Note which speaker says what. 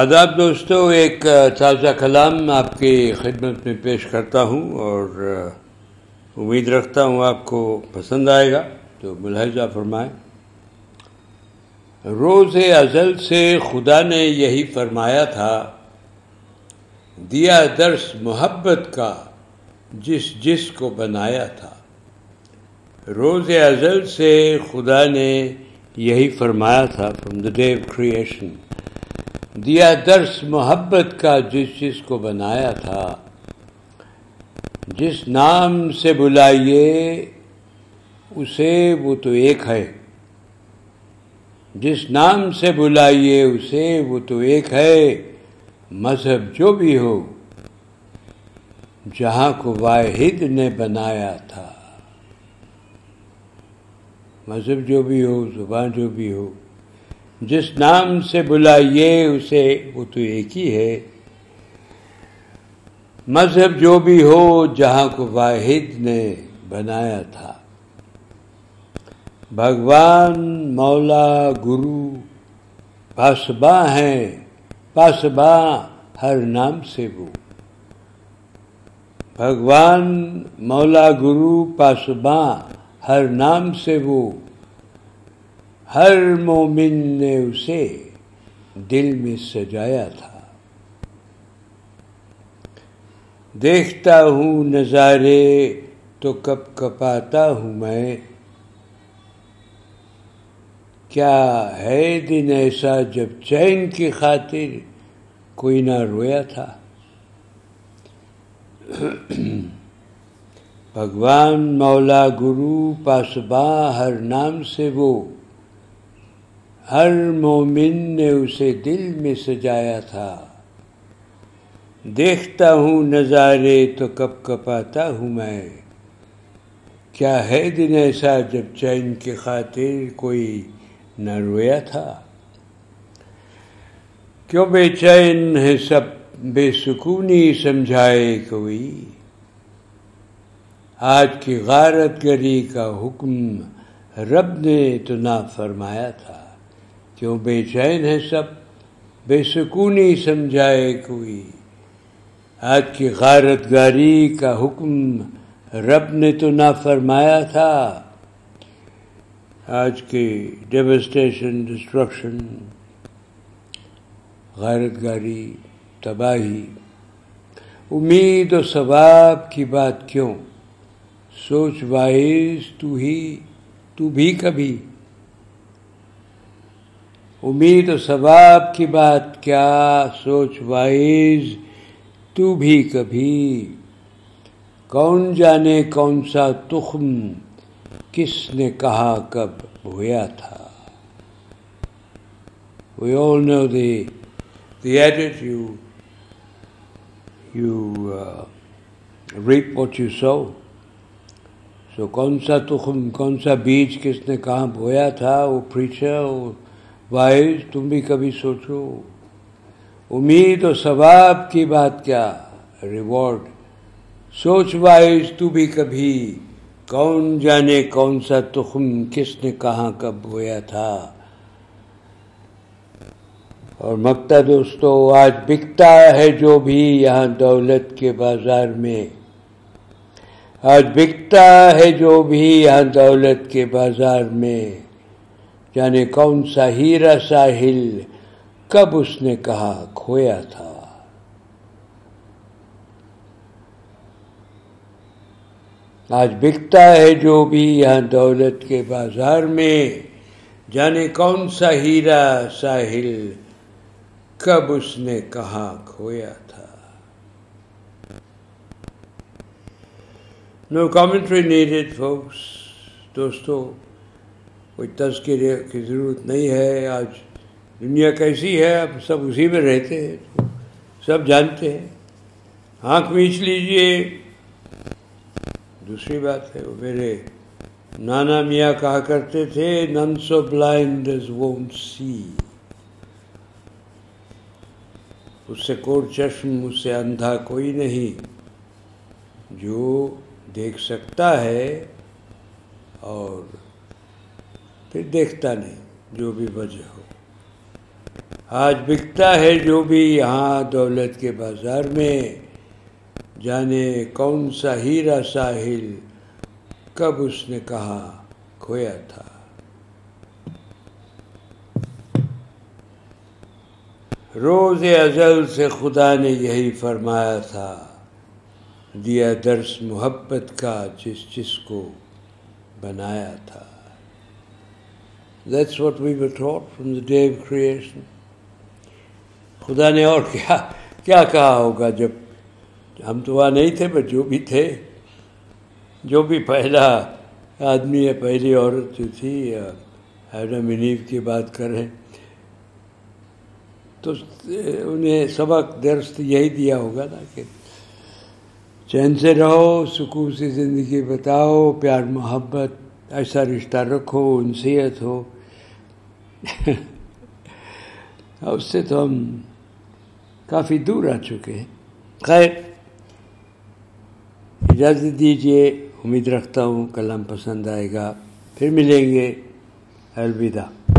Speaker 1: آداب دوستو، ایک تازہ کلام آپ کی خدمت میں پیش کرتا ہوں اور امید رکھتا ہوں آپ کو پسند آئے گا، تو ملحظہ فرمائیں۔ روز ازل سے خدا نے یہی فرمایا تھا، دیا درس محبت کا جس جس کو بنایا تھا۔ روز ازل سے خدا نے یہی فرمایا تھا from the day of creation دیا درس محبت کا جس جس کو بنایا تھا، جس نام سے بلائیے، اسے وہ تو ایک ہے۔ جس نام سے بلائیے، اسے وہ تو ایک ہے۔ مذہب جو بھی ہو، جہاں کو واحد نے بنایا تھا۔ مذہب جو بھی ہو، زبان جو بھی ہو جس نام سے بلائیے اسے، وہ تو ایک ہی ہے۔ مذہب جو بھی ہو، جہاں کو واحد نے بنایا تھا۔ بھگوان، مولا، گرو، پاسباں ہیں۔ پاسباں ہر نام سے وہ۔ بھگوان، مولا، گرو، پاسباں ہر نام سے وہ۔ ہر مومن نے اسے دل میں سجایا تھا۔ دیکھتا ہوں نظارے تو کب کپاتا ہوں میں۔ کیا ہے دن ایسا جب چین کی خاطر کوئی نہ رویا تھا۔ بھگوان مولا گرو پاسباں ہر نام سے وہ ہر مومن نے اسے دل میں سجایا تھا۔ دیکھتا ہوں نظارے تو کب کپاتا ہوں میں۔ کیا ہے دن ایسا جب چین کی خاطر کوئی نہ رویا تھا؟ کیوں بے چین ہے سب بے سکونی سمجھائے کوئی؟ آج کی غارت گری کا حکم رب نے تو نہ فرمایا تھا۔ کیوں بے چین ہے سب، بے سکونی سمجھائے کوئی۔ آج کی غارت گاری کا حکم رب نے تو نہ فرمایا تھا۔ آج کی ڈیوسٹیشن، ڈسٹرکشن غارت گاری تباہی۔ امید و ثواب کی بات کیوں؟ سوچ وائز تو ہی، تو بھی کبھی۔ امید و ثواب کی بات، کیا سوچ وائز تو بھی کبھی؟ کون جانے کون سا تخم؟ کس نے کہا کب بویا تھا؟ We all know the the you you reap what you sow sow کون سا تخم، کون سا بیج کس نے کہاں بویا تھا؟ وہ پریچر وائز تم بھی کبھی سوچو۔ امید و ثواب کی بات کیا؟ ریوارڈ۔ سوچ وائز تو بھی کبھی۔ کون جانے کون سا تخم، کس نے کہاں کب بویا تھا؟ اور مکتا دوستو، آج بکتا ہے جو بھی یہاں دولت کے بازار میں۔ آج بکتا ہے جو بھی یہاں دولت کے بازار میں۔ جانے کون سا ہیرا ساحل کب اس نے کہا کھویا تھا؟ آج بکتا ہے جو بھی یہاں دولت کے بازار میں جانے کون سا ہیرا ساحل کب اس نے کہا کھویا تھا؟ نو کامنٹری نیڈیڈ فوکس دوستو کوئی تذکرے کی ضرورت نہیں ہے، آج دنیا کیسی ہے، اب سب اسی میں رہتے ہیں، سب جانتے ہیں۔ آنکھ میچ لیجیے۔ دوسری بات ہے، وہ میرے نانا میاں کہا کرتے تھے نن سو بلائنڈ وونٹ سی اس سے کوٹ چشم، اس سے اندھا کوئی نہیں۔ جو دیکھ سکتا ہے اور پھر دیکھتا نہیں، جو بھی وجہ ہو۔ آج بکتا ہے جو بھی یہاں دولت کے بازار میں، جانے کون سا ہیرا ساحل کب اس نے کہا کھویا تھا۔ روز ازل سے خدا نے یہی فرمایا تھا، دیا درس محبت کا جس جس کو بنایا تھا۔ That's what we were taught from the day of creation. خدا نے اور کیا کیا کہا ہوگا جب ہم تو وہاں نہیں تھے بٹ جو بھی تھے جو بھی پہلا آدمی یا پہلی عورت جو تھی ایڈم منیف کی بات کریں تو انہیں سبق درست یہی دیا ہوگا نا کہ چین سے رہو، سکون سے زندگی بتاؤ، پیار محبت ایسا رشتہ رکھو انسیت ہو اس سے تو ہم کافی دور آ چکے ہیں۔ خیر، اجازت دیجیے امید رکھتا ہوں کلام پسند آئے گا۔ پھر ملیں گے۔ الوداع۔